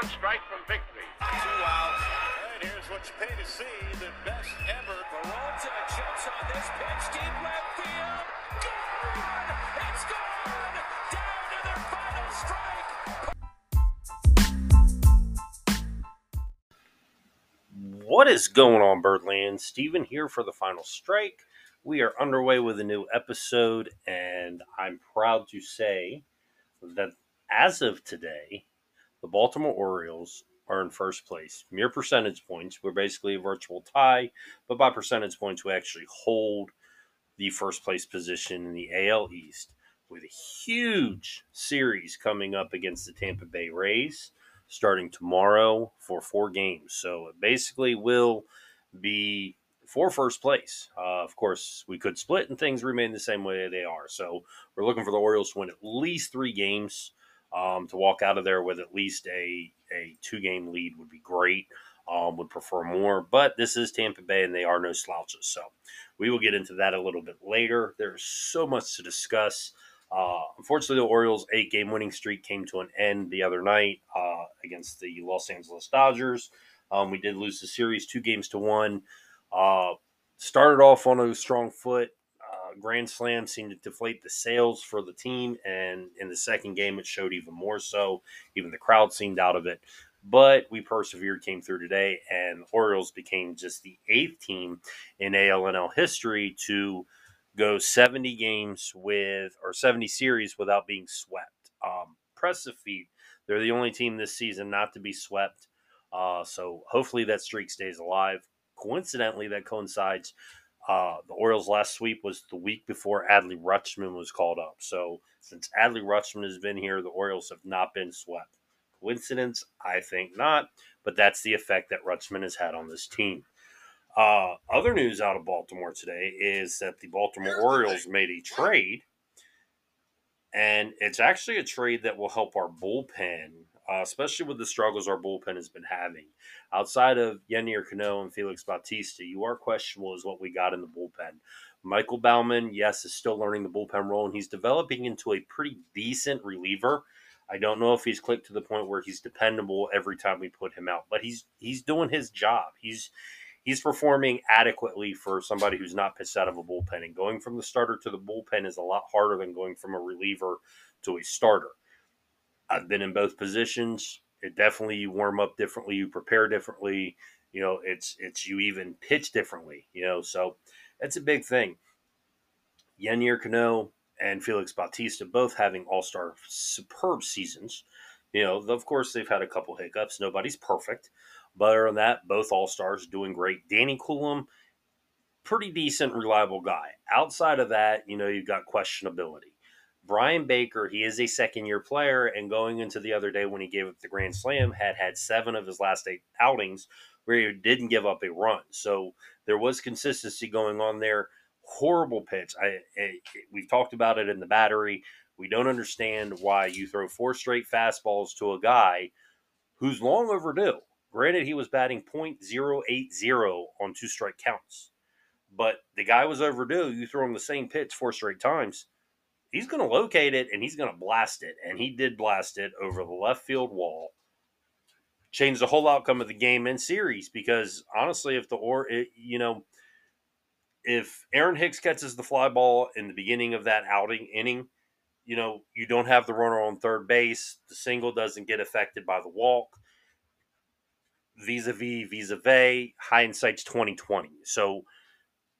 one strike from victory. Two outs. And here's what you pay to see the best ever. Peralta jumps on this pitch, deep left field. Gone! It's gone! Down to their final strike. What is going on, Birdland? Steven here for the final strike. We are underway with a new episode, and I'm proud to say that as of today, the Baltimore Orioles are in first place. Mere percentage points. We're basically a virtual tie, but by percentage points, we actually hold the first place position in the AL East with a huge series coming up against the Tampa Bay Rays starting tomorrow for four games. So it basically will be for first place. Uh, of course, we could split and things remain the same way they are. So we're looking for the Orioles to win at least three games. Um, to walk out of there with at least a, a two game lead would be great. Um, would prefer more, but this is Tampa Bay and they are no slouches. So we will get into that a little bit later. There's so much to discuss. Uh, unfortunately, the Orioles' eight game winning streak came to an end the other night uh, against the Los Angeles Dodgers. Um, we did lose the series two games to one. Uh, started off on a strong foot. Uh, Grand Slam seemed to deflate the sales for the team, and in the second game, it showed even more so. Even the crowd seemed out of it. But we persevered, came through today, and Orioles became just the eighth team in ALNL history to go 70 games with or 70 series without being swept. Um, impressive feat. They're the only team this season not to be swept. Uh, so hopefully that streak stays alive. Coincidentally, that coincides. Uh, the Orioles' last sweep was the week before Adley Rutschman was called up. So since Adley Rutschman has been here, the Orioles have not been swept. Coincidence? I think not. But that's the effect that Rutschman has had on this team. Uh, other news out of Baltimore today is that the Baltimore Orioles made a trade, and it's actually a trade that will help our bullpen, uh, especially with the struggles our bullpen has been having. Outside of Yennier Cano and Felix Bautista, you are questionable as what we got in the bullpen. Michael Baumann, yes, is still learning the bullpen role, and he's developing into a pretty decent reliever. I don't know if he's clicked to the point where he's dependable every time we put him out, but he's he's doing his job. He's he's performing adequately for somebody who's not pissed out of a bullpen. And going from the starter to the bullpen is a lot harder than going from a reliever to a starter. I've been in both positions. It definitely you warm up differently, you prepare differently. You know, it's it's you even pitch differently. You know, so that's a big thing. Yennier Cano and Felix Bautista both having all star superb seasons. You know, of course, they've had a couple hiccups. Nobody's perfect. But other than that, both all stars doing great. Danny Coulombe, pretty decent, reliable guy. Outside of that, you know, you've got questionability. Bryan Baker, he is a second year player, and going into the other day when he gave up the Grand Slam, had had seven of his last eight outings where he didn't give up a run. So there was consistency going on there. Horrible pitch. I, I we've talked about it in the battery. We don't understand why you throw four straight fastballs to a guy who's long overdue. Granted, he was batting .080 on two strike counts, but the guy was overdue. You throw him the same pitch four straight times, he's going to locate it and he's going to blast it. And he did blast it over the left field wall. Changed the whole outcome of the game and series because honestly, if the or it, you know, if Aaron Hicks catches the fly ball in the beginning of that outing inning, you know, you don't have the runner on third base. The single doesn't get affected by the walk vis-a-vis vis-a-vis hindsight's 2020 so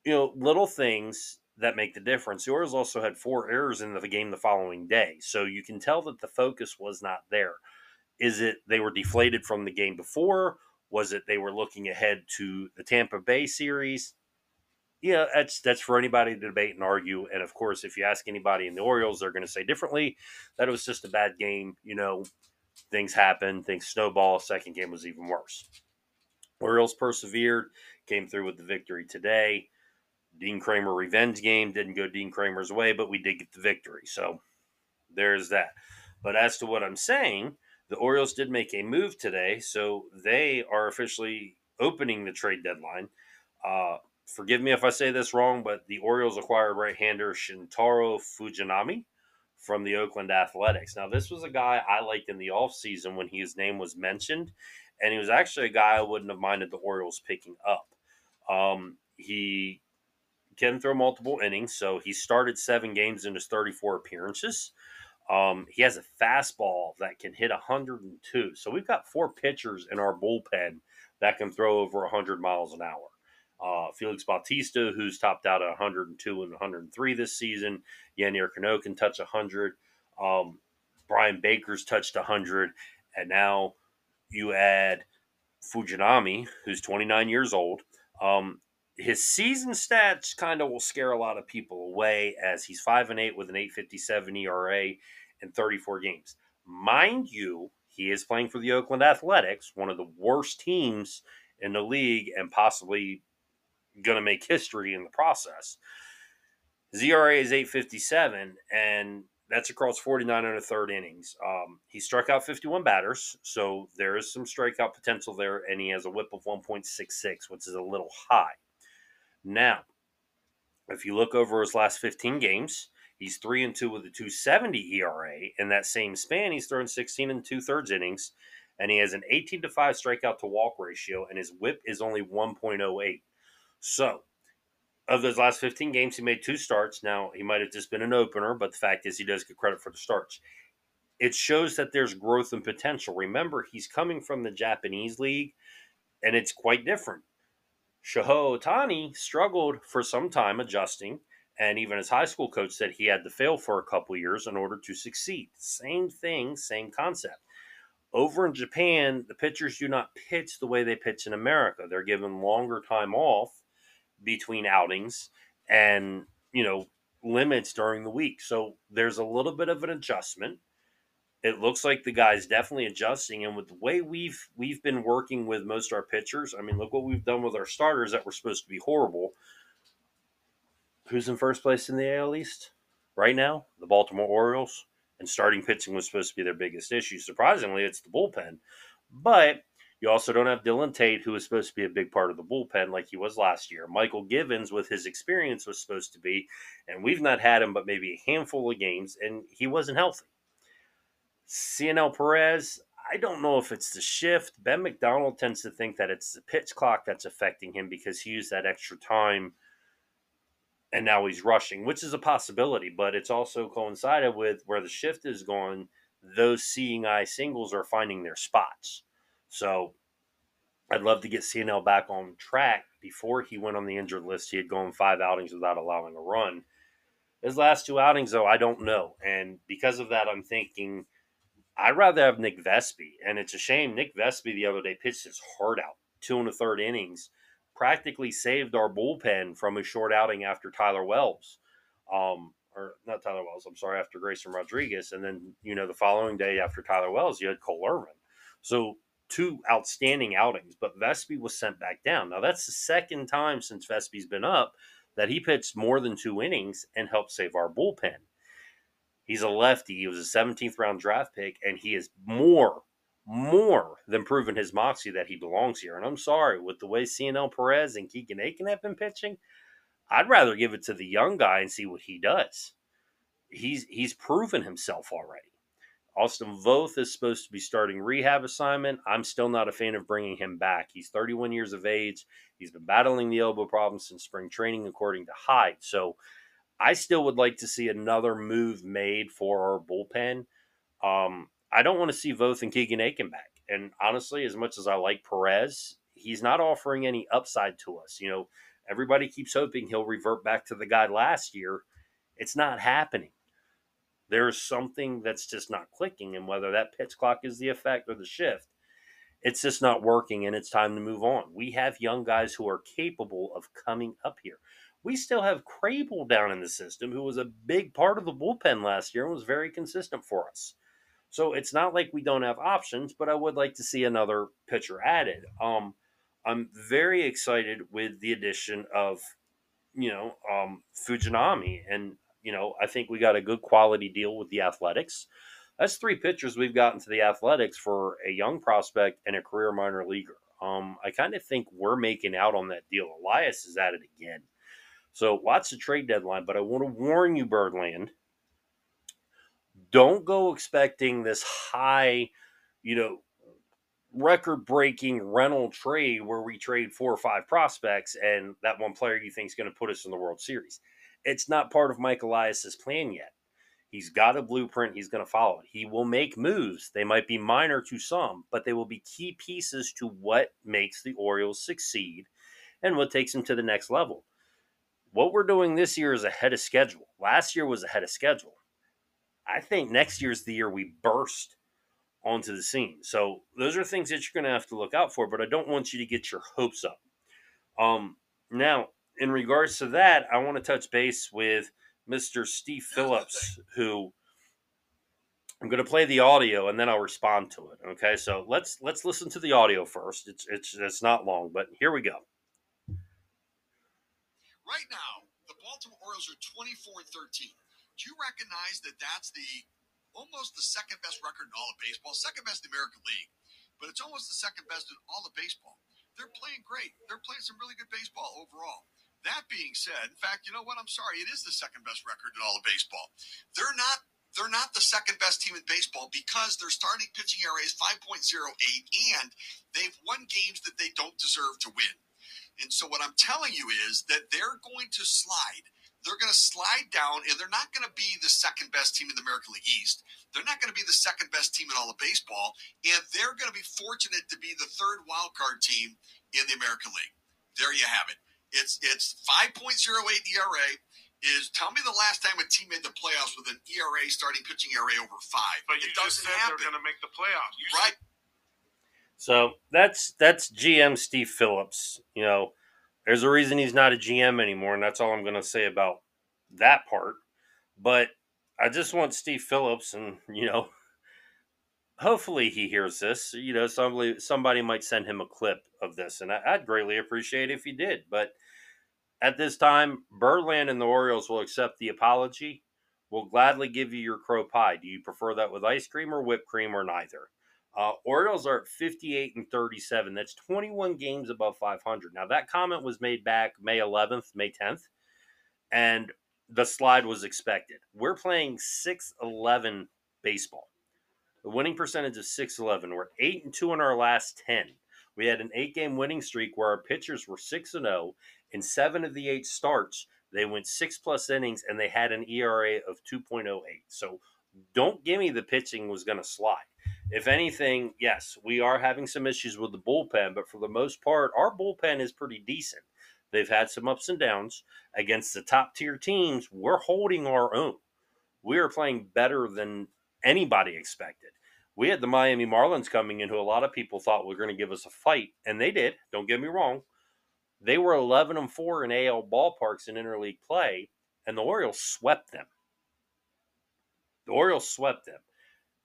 you know little things that make the difference the orioles also had four errors in the game the following day so you can tell that the focus was not there is it they were deflated from the game before was it they were looking ahead to the tampa bay series yeah that's that's for anybody to debate and argue and of course if you ask anybody in the orioles they're going to say differently that it was just a bad game you know things happened, things snowball. Second game was even worse. Orioles persevered, came through with the victory today. Dean Kremer revenge game didn't go Dean Kremer's way, but we did get the victory. So there's that. But as to what I'm saying, the Orioles did make a move today, so they are officially opening the trade deadline. Uh, forgive me if I say this wrong, but the Orioles acquired right-hander Shintaro Fujinami from the Oakland Athletics. Now, this was a guy I liked in the offseason when his name was mentioned, and he was actually a guy I wouldn't have minded the Orioles picking up. Um, he can throw multiple innings, so he started seven games in his 34 appearances. Um, he has a fastball that can hit 102. So we've got four pitchers in our bullpen that can throw over 100 miles an hour. Uh, Felix Bautista, who's topped out at 102 and 103 this season. Yennier Cano can touch 100. Um, Bryan Baker's touched 100. And now you add Fujinami, who's 29 years old. Um, his season stats kind of will scare a lot of people away as he's 5 and 8 with an 857 ERA in 34 games. Mind you, he is playing for the Oakland Athletics, one of the worst teams in the league and possibly going to make history in the process. ZRA is 857, and that's across 49 and a third innings. Um, he struck out 51 batters, so there is some strikeout potential there, and he has a whip of 1.66, which is a little high. Now, if you look over his last 15 games, he's 3 and 2 with a 270 ERA. In that same span, he's thrown 16 and two thirds innings, and he has an 18 to 5 strikeout to walk ratio, and his whip is only 1.08. So, of those last 15 games, he made two starts. Now, he might have just been an opener, but the fact is, he does get credit for the starts. It shows that there's growth and potential. Remember, he's coming from the Japanese league, and it's quite different. Shohei Ohtani struggled for some time adjusting, and even his high school coach said he had to fail for a couple years in order to succeed. Same thing, same concept. Over in Japan, the pitchers do not pitch the way they pitch in America. They're given longer time off between outings and, you know, limits during the week. So there's a little bit of an adjustment. It looks like the guy's definitely adjusting, and with the way we've we've been working with most of our pitchers, I mean, look what we've done with our starters that were supposed to be horrible. Who's in first place in the AL East right now? The Baltimore Orioles, and starting pitching was supposed to be their biggest issue. Surprisingly, it's the bullpen, but you also don't have Dylan Tate, who was supposed to be a big part of the bullpen like he was last year. Mychal Givens, with his experience, was supposed to be, and we've not had him but maybe a handful of games, and he wasn't healthy. Cionel Perez, I don't know if it's the shift. Ben McDonald tends to think that it's the pitch clock that's affecting him because he used that extra time and now he's rushing, which is a possibility, but it's also coincided with where the shift is going. Those seeing eye singles are finding their spots. So I'd love to get Cionel back on track. Before he went on the injured list, he had gone five outings without allowing a run. His last two outings, though, I don't know. And because of that, I'm thinking I'd rather have Nick Vespi. And it's a shame Nick Vespi the other day pitched his heart out, two and a third innings, practically saved our bullpen from a short outing after Tyler Wells. Um, or not Tyler Wells, I'm sorry, after Grayson Rodriguez. And then, you know, the following day after Tyler Wells, you had Cole Irvin. So two outstanding outings, but Vespi was sent back down. Now that's the second time since Vespi's been up that he pitched more than two innings and helped save our bullpen. He's a lefty. He was a 17th round draft pick, and he is more, more than proven his moxie that he belongs here. And I'm sorry, with the way Cionel Perez and Keegan Akin have been pitching, I'd rather give it to the young guy and see what he does. He's he's proven himself already. Austin Voth is supposed to be starting rehab assignment. I'm still not a fan of bringing him back. He's 31 years of age. He's been battling the elbow problems since spring training, according to Hyde. So I still would like to see another move made for our bullpen. Um, I don't want to see Voth and Keegan Akin back. And honestly, as much as I like Perez, he's not offering any upside to us. You know, everybody keeps hoping he'll revert back to the guy last year. It's not happening there's something that's just not clicking. And whether that pitch clock is the effect or the shift, it's just not working and it's time to move on. We have young guys who are capable of coming up here. We still have Krehbiel down in the system, who was a big part of the bullpen last year and was very consistent for us. So it's not like we don't have options, but I would like to see another pitcher added. Um, I'm very excited with the addition of, you know, um, Fujinami, and you know, I think we got a good quality deal with the Athletics. That's three pitchers we've gotten to the Athletics for a young prospect and a career minor leaguer. Um, I kind of think we're making out on that deal. Elias is at it again. So lots of trade deadline, but I want to warn you, Birdland. don't go expecting this high, you know, record breaking rental trade where we trade four or five prospects and that one player you think is going to put us in the World Series. It's not part of Mike Elias's plan yet. He's got a blueprint. He's going to follow it. He will make moves. They might be minor to some, but they will be key pieces to what makes the Orioles succeed and what takes them to the next level. What we're doing this year is ahead of schedule. Last year was ahead of schedule. I think next year's the year we burst onto the scene. So those are things that you're going to have to look out for, but I don't want you to get your hopes up. Um, now, in regards to that, I want to touch base with Mr. Steve Phillips, who I'm going to play the audio and then I'll respond to it. Okay, so let's let's listen to the audio first. It's it's it's not long, but here we go. Right now, the Baltimore Orioles are 24 and 13. Do you recognize that that's the almost the second best record in all of baseball, second best in the American League, but it's almost the second best in all of baseball. They're playing great. They're playing some really good baseball overall. That being said, in fact, you know what? I'm sorry, it is the second best record in all of baseball. They're not they're not the second best team in baseball because their starting pitching ERA is 5.08 and they've won games that they don't deserve to win. And so what I'm telling you is that they're going to slide. They're going to slide down, and they're not going to be the second best team in the American League East. They're not going to be the second best team in all of baseball, and they're going to be fortunate to be the third wild card team in the American League. There you have it. It's it's 5.08 ERA. Is tell me the last time a team made the playoffs with an ERA starting pitching ERA over five. But you it doesn't happen, they're going to make the playoffs. You right? said So that's that's GM Steve Phillips. You know, there's a reason he's not a GM anymore, and that's all I'm going to say about that part. But I just want Steve Phillips, and you know, hopefully he hears this. You know, somebody somebody might send him a clip of this, and I, I'd greatly appreciate if he did. But at this time, Birdland and the Orioles will accept the apology. We'll gladly give you your crow pie. Do you prefer that with ice cream or whipped cream or neither? Uh, Orioles are at 58 and 37. That's 21 games above 500. Now, that comment was made back May 11th, May 10th, and the slide was expected. We're playing 6 11 baseball. The winning percentage is 6 11. We're 8 and 2 in our last 10. We had an eight game winning streak where our pitchers were 6 and 0. In seven of the eight starts, they went six plus innings and they had an ERA of 2.08. So don't give me the pitching was going to slide. If anything, yes, we are having some issues with the bullpen, but for the most part, our bullpen is pretty decent. They've had some ups and downs against the top tier teams. We're holding our own. We are playing better than anybody expected. We had the Miami Marlins coming in, who a lot of people thought were going to give us a fight, and they did. Don't get me wrong. They were 11 and 4 in AL ballparks in interleague play, and the Orioles swept them. The Orioles swept them.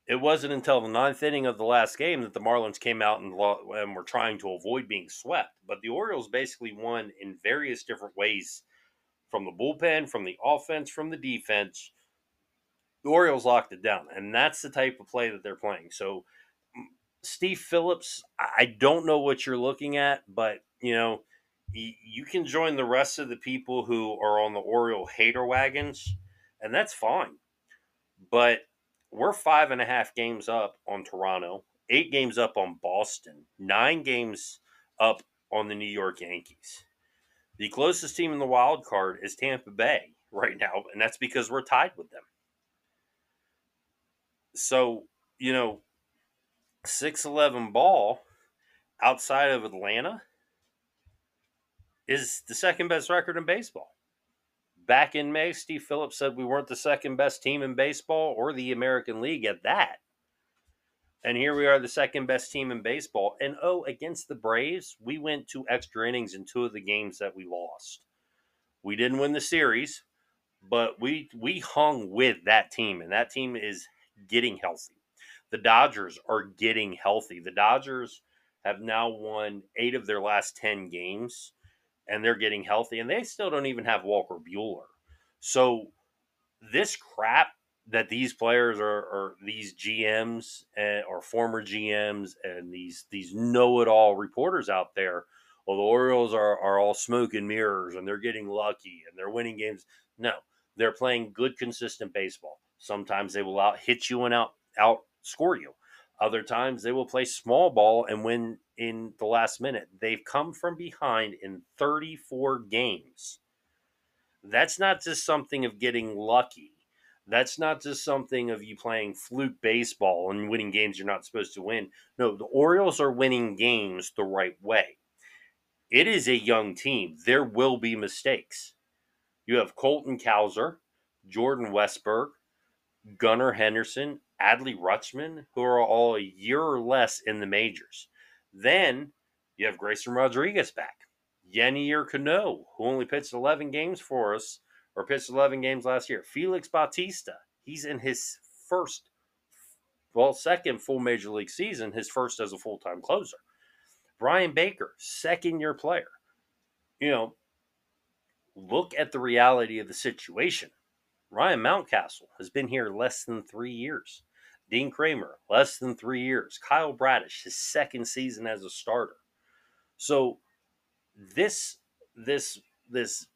It wasn't until the ninth inning of the last game that the Marlins came out and, and were trying to avoid being swept. But the Orioles basically won in various different ways from the bullpen, from the offense, from the defense. The Orioles locked it down, and that's the type of play that they're playing. So, Steve Phillips, I don't know what you're looking at, but you know, you can join the rest of the people who are on the Oriole hater wagons, and that's fine. But we're five and a half games up on Toronto, eight games up on Boston, nine games up on the New York Yankees. The closest team in the wild card is Tampa Bay right now, and that's because we're tied with them. So, you know, 6'11 ball outside of Atlanta is the second best record in baseball. Back in May, Steve Phillips said we weren't the second best team in baseball or the American League at that. And here we are, the second best team in baseball. And oh, against the Braves, we went to extra innings in two of the games that we lost. We didn't win the series, but we we hung with that team, and that team is getting healthy. The Dodgers are getting healthy. The Dodgers have now won eight of their last 10 games and they're getting healthy, and they still don't even have Walker Buehler. So this crap that these players are, or these GMs and, eh, or former GMs and these these know-it-all reporters out there, well, the Orioles are, are all smoke and mirrors and they're getting lucky and they're winning games. No, they're playing good, consistent baseball. Sometimes they will out hit you and out outscore you. Other times they will play small ball and win in the last minute. They've come from behind in 34 games. That's not just something of getting lucky. That's not just something of you playing fluke baseball and winning games you're not supposed to win. No, the Orioles are winning games the right way. It is a young team. There will be mistakes. You have Colton Cowser, Jordan Westburg, Gunnar Henderson, Adley Rutschman, who are all a year or less in the majors. Then you have Grayson Rodriguez back. Yennier Cano, who only pitched 11 games for us, or pitched 11 games last year. Felix Bautista, he's in his first, well, second full major league season, his first as a full time closer. Bryan Baker, second year player. You know, look at the reality of the situation. Ryan Mountcastle has been here less than three years. Dean Kremer, less than three years. Kyle Bradish, his second season as a starter. So this this this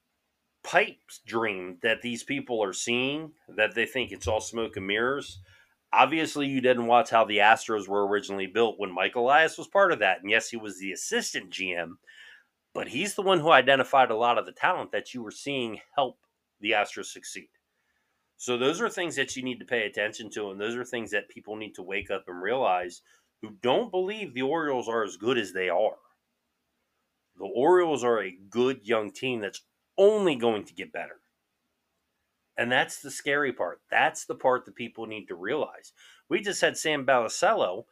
pipe dream that these people are seeing, that they think it's all smoke and mirrors. Obviously, you didn't watch how the Astros were originally built when Mike Elias was part of that. And yes, he was the assistant GM, but he's the one who identified a lot of the talent that you were seeing help the Astros succeed. So those are things that you need to pay attention to, and those are things that people need to wake up and realize who don't believe the Orioles are as good as they are. The Orioles are a good young team that's only going to get better. And that's the scary part. That's the part that people need to realize. We just had Sam Balicello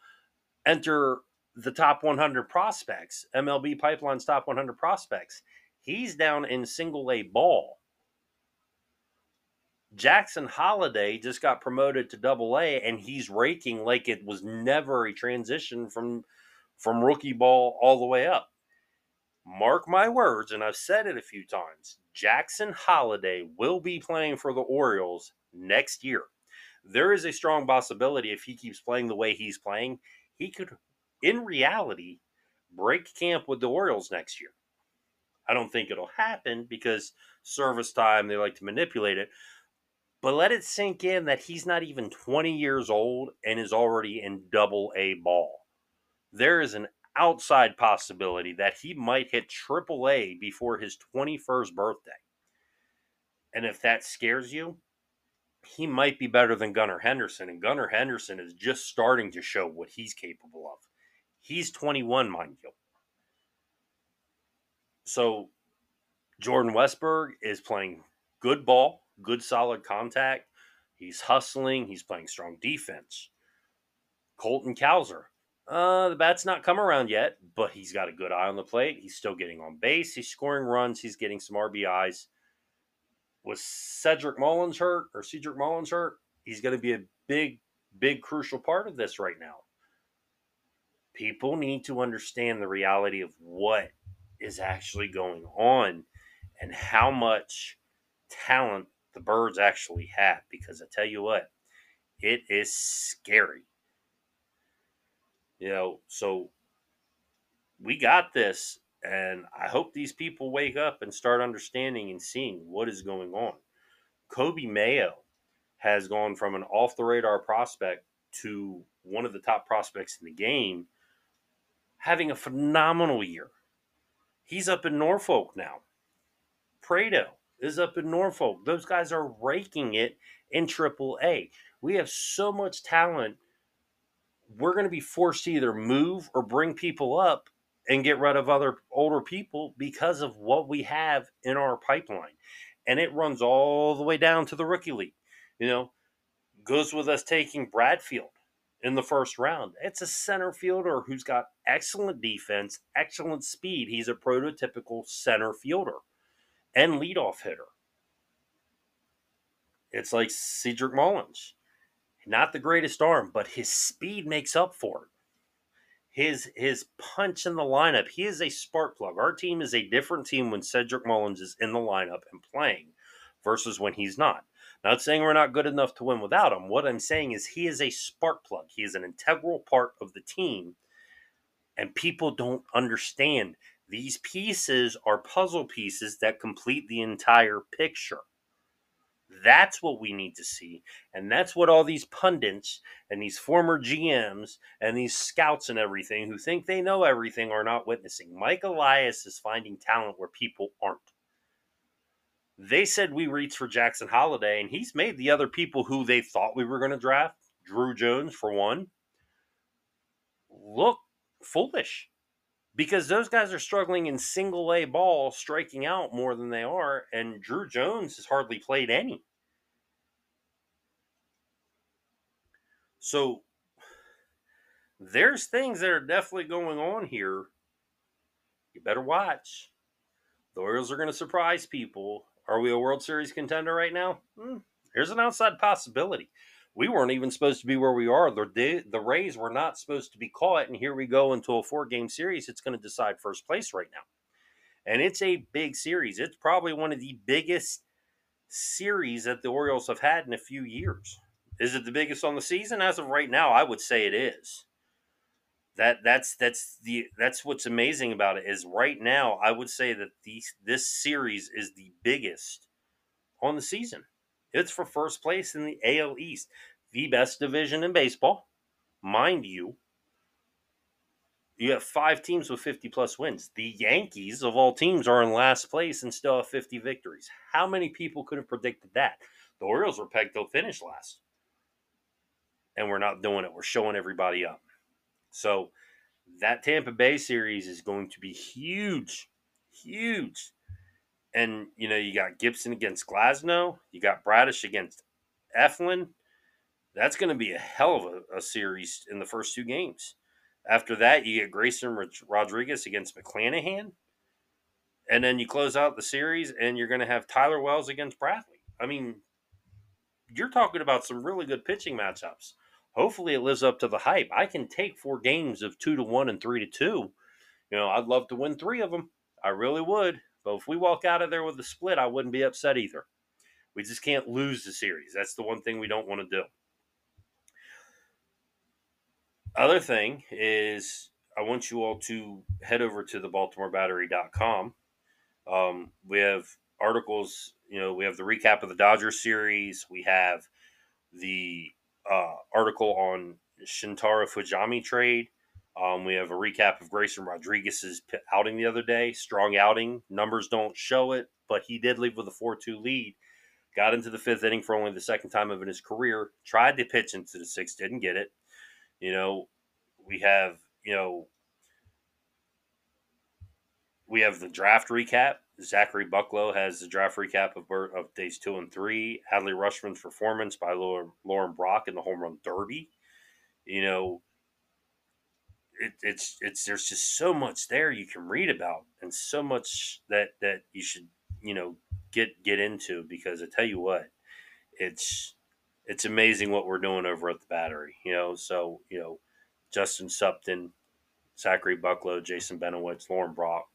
enter the top 100 prospects, MLB Pipeline's top 100 prospects. He's down in single A ball. Jackson Holliday just got promoted to double A and he's raking like it was never a transition from from rookie ball all the way up. Mark my words, and I've said it a few times. Jackson Holliday will be playing for the Orioles next year. There is a strong possibility if he keeps playing the way he's playing, he could, in reality, break camp with the Orioles next year. I don't think it'll happen because service time, they like to manipulate it. But let it sink in that he's not even 20 years old and is already in double A ball. There is an outside possibility that he might hit triple A before his 21st birthday. And if that scares you, he might be better than Gunnar Henderson. And Gunnar Henderson is just starting to show what he's capable of. He's 21, mind you. So Jordan Westburg is playing good ball, good solid contact. He's hustling, he's playing strong defense. Colton Cowser, uh, the bat's not come around yet, but he's got a good eye on the plate. He's still getting on base. He's scoring runs. He's getting some RBIs. Was Cedric Mullins hurt or Cedric Mullins hurt? He's going to be a big, big, crucial part of this right now. People need to understand the reality of what is actually going on and how much talent the birds actually have. Because I tell you what, it is scary you know, so we got this, and I hope these people wake up and start understanding and seeing what is going on. Coby Mayo has gone from an off the radar prospect to one of the top prospects in the game, having a phenomenal year. He's up in Norfolk now. Prado is up in Norfolk. Those guys are raking it in Triple A. We have so much talent we're going to be forced to either move or bring people up and get rid of other older people because of what we have in our pipeline. And it runs all the way down to the rookie league. You know, goes with us taking Bradfield in the first round. It's a center fielder who's got excellent defense, excellent speed. He's a prototypical center fielder and leadoff hitter. It's like Cedric Mullins. Not the greatest arm, but his speed makes up for it. His his punch in the lineup, he is a spark plug. Our team is a different team when Cedric Mullins is in the lineup and playing versus when he's not. Not saying we're not good enough to win without him. What I'm saying is he is a spark plug. He is an integral part of the team. And people don't understand. These pieces are puzzle pieces that complete the entire picture. That's what we need to see. And that's what all these pundits and these former GMs and these scouts and everything who think they know everything are not witnessing. Mike Elias is finding talent where people aren't. They said we reached for Jackson Holliday, and he's made the other people who they thought we were going to draft, Druw Jones for one, look foolish because those guys are struggling in single A ball, striking out more than they are, and Druw Jones has hardly played any. So there's things that are definitely going on here. You better watch. The Orioles are going to surprise people. Are we a World Series contender right now? Hmm, there's an outside possibility. We weren't even supposed to be where we are. The, the Rays were not supposed to be caught, and here we go into a four game series. It's going to decide first place right now. And it's a big series. It's probably one of the biggest series that the Orioles have had in a few years. Is it the biggest on the season? As of right now, I would say it is. That that's that's the that's what's amazing about it is right now I would say that these this series is the biggest on the season. It's for first place in the AL East, the best division in baseball, mind you. You have five teams with 50 plus wins. The Yankees, of all teams, are in last place and still have 50 victories. How many people could have predicted that? The Orioles were pegged to finish last and we're not doing it. We're showing everybody up. So that Tampa Bay series is going to be huge, huge. And you know, you got Gibson against Glasnow, you got Bradish against Eflin. That's going to be a hell of a, a, series in the first two games. After that, you get Grayson Rodriguez against McClanahan. And then you close out the series, and you're going to have Tyler Wells against Bradley. I mean, you're talking about some really good pitching matchups hopefully it lives up to the hype. I can take four games of two to one and three to two. You know, I'd love to win three of them. I really would. But if we walk out of there with a split, I wouldn't be upset either. We just can't lose the series. That's the one thing we don't want to do. Other thing is, I want you all to head over to the BaltimoreBattery.com. Um, we have articles, you know, we have the recap of the Dodgers series. We have the uh, article on Shintaro Fujimi trade. Um, we have a recap of Grayson Rodriguez's outing the other day. Strong outing. Numbers don't show it, but he did leave with a 4 2 lead. Got into the fifth inning for only the second time of in his career. Tried to pitch into the sixth, didn't get it. You know, we have, you know, we have the draft recap. Zachary Bucklow has the draft recap of, of days two and three. Adley Rutschman's performance by Lauren, Lauren Brock in the home run derby. You know, it, it's it's there's just so much there you can read about, and so much that that you should you know get get into because I tell you what, it's it's amazing what we're doing over at the Battery. You know, so you know, Justin Supton, Zachary Bucklow, Jason Benowitz, Lauren Brock.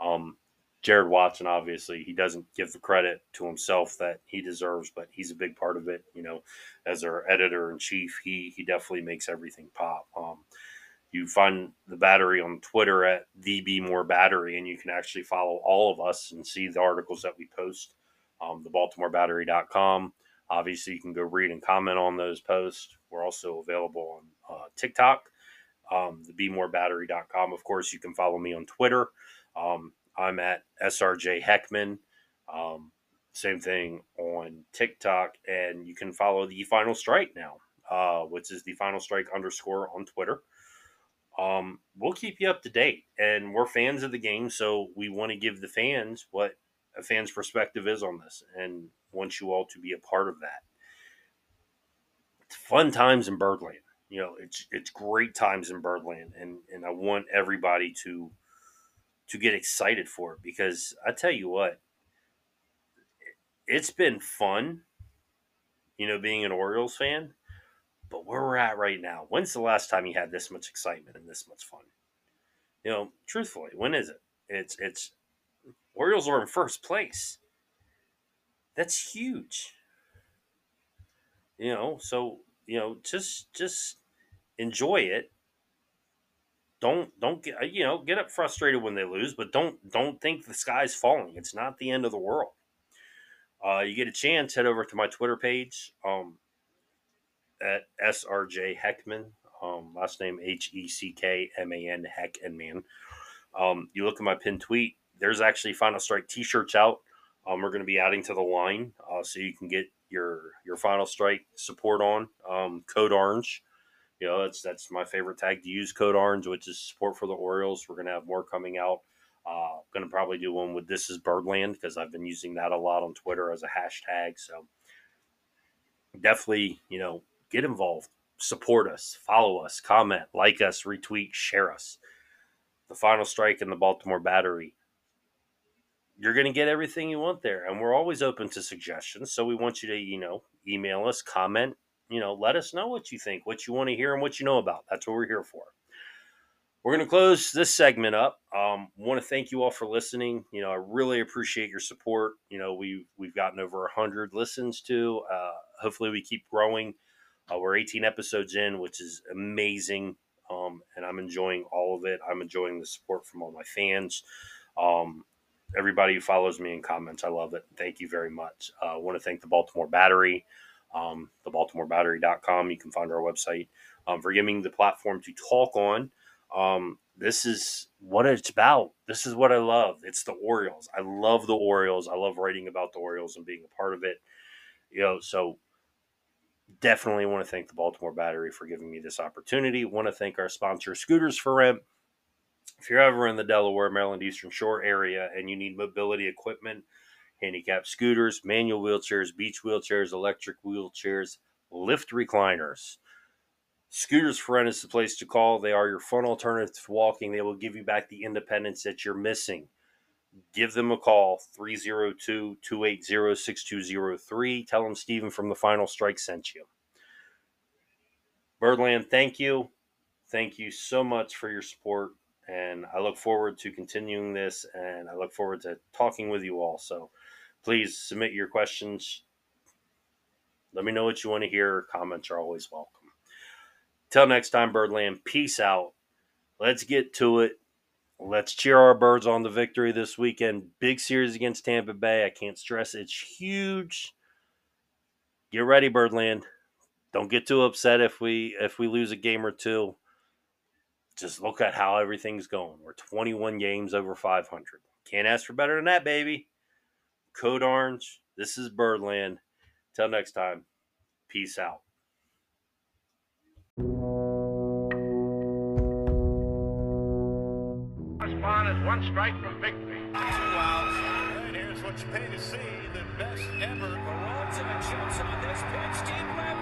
Um, Jared Watson, obviously, he doesn't give the credit to himself that he deserves, but he's a big part of it. You know, as our editor in chief, he he definitely makes everything pop. Um, you find the battery on Twitter at the More Battery, and you can actually follow all of us and see the articles that we post. Um, the BaltimoreBattery.com. Obviously, you can go read and comment on those posts. We're also available on uh, TikTok, um, the BeMoreBattery.com. Of course, you can follow me on Twitter. Um, I'm at SRJ Heckman. Um, same thing on TikTok, and you can follow the Final Strike now, uh, which is the Final Strike underscore on Twitter. Um, we'll keep you up to date, and we're fans of the game, so we want to give the fans what a fan's perspective is on this, and want you all to be a part of that. It's fun times in Birdland. You know, it's it's great times in Birdland, and and I want everybody to to get excited for it because I tell you what, it's been fun, you know, being an Orioles fan. But where we're at right now, when's the last time you had this much excitement and this much fun? You know, truthfully, when is it? It's it's Orioles are in first place. That's huge. You know, so you know, just just enjoy it don't don't get you know get up frustrated when they lose, but don't don't think the sky's falling. It's not the end of the world. uh, you get a chance, head over to my Twitter page um, at SRJ Heckman. Um, last name H E C K M A N Heck and Man. Um, you look at my pinned tweet. There's actually Final Strike T-shirts out. Um, we're going to be adding to the line, uh, so you can get your your Final Strike support on um, Code Orange. You know that's that's my favorite tag to use, Code Orange, which is support for the Orioles. We're going to have more coming out. Uh, going to probably do one with This is Birdland because I've been using that a lot on Twitter as a hashtag. So definitely, you know, get involved, support us, follow us, comment, like us, retweet, share us. The final strike in the Baltimore Battery. You're going to get everything you want there. And we're always open to suggestions. So we want you to, you know, email us, comment, you know, let us know what you think, what you want to hear, and what you know about. That's what we're here for. We're going to close this segment up. Um, want to thank you all for listening. You know, I really appreciate your support. You know, we've we've gotten over hundred listens to. Uh, hopefully, we keep growing. Uh, we're 18 episodes in, which is amazing, um, and I'm enjoying all of it. I'm enjoying the support from all my fans. Um, everybody who follows me and comments, I love it. Thank you very much. Uh, I want to thank the Baltimore Battery, um, the BaltimoreBattery.com. You can find our website um, for giving the platform to talk on. Um, this is what it's about. This is what I love. It's the Orioles. I love the Orioles. I love writing about the Orioles and being a part of it. You know, so definitely want to thank the Baltimore Battery for giving me this opportunity. Want to thank our sponsor, Scooters for Rent. If you're ever in the Delaware, Maryland, Eastern Shore area and you need mobility equipment, handicap scooters, manual wheelchairs, beach wheelchairs, electric wheelchairs, lift recliners, Scooters for Rent is the place to call. They are your fun alternative to walking. They will give you back the independence that you're missing. Give them a call, 302 280 6203. Tell them Stephen from the Final Strike sent you. Birdland, thank you. Thank you so much for your support. And I look forward to continuing this and I look forward to talking with you all. So please submit your questions. Let me know what you want to hear. Comments are always welcome. Till next time, Birdland, peace out. Let's get to it. Let's cheer our birds on the victory this weekend. Big series against Tampa Bay. I can't stress it's huge. Get ready, Birdland. Don't get too upset if we if we lose a game or two. Just look at how everything's going. We're 21 games over 500. Can't ask for better than that, baby. Code Orange. This is Birdland. Till next time. Peace out. One strike from victory. Two outs. And here's what you pay to see the best ever. Barones and a chance on this pitch. Deep left.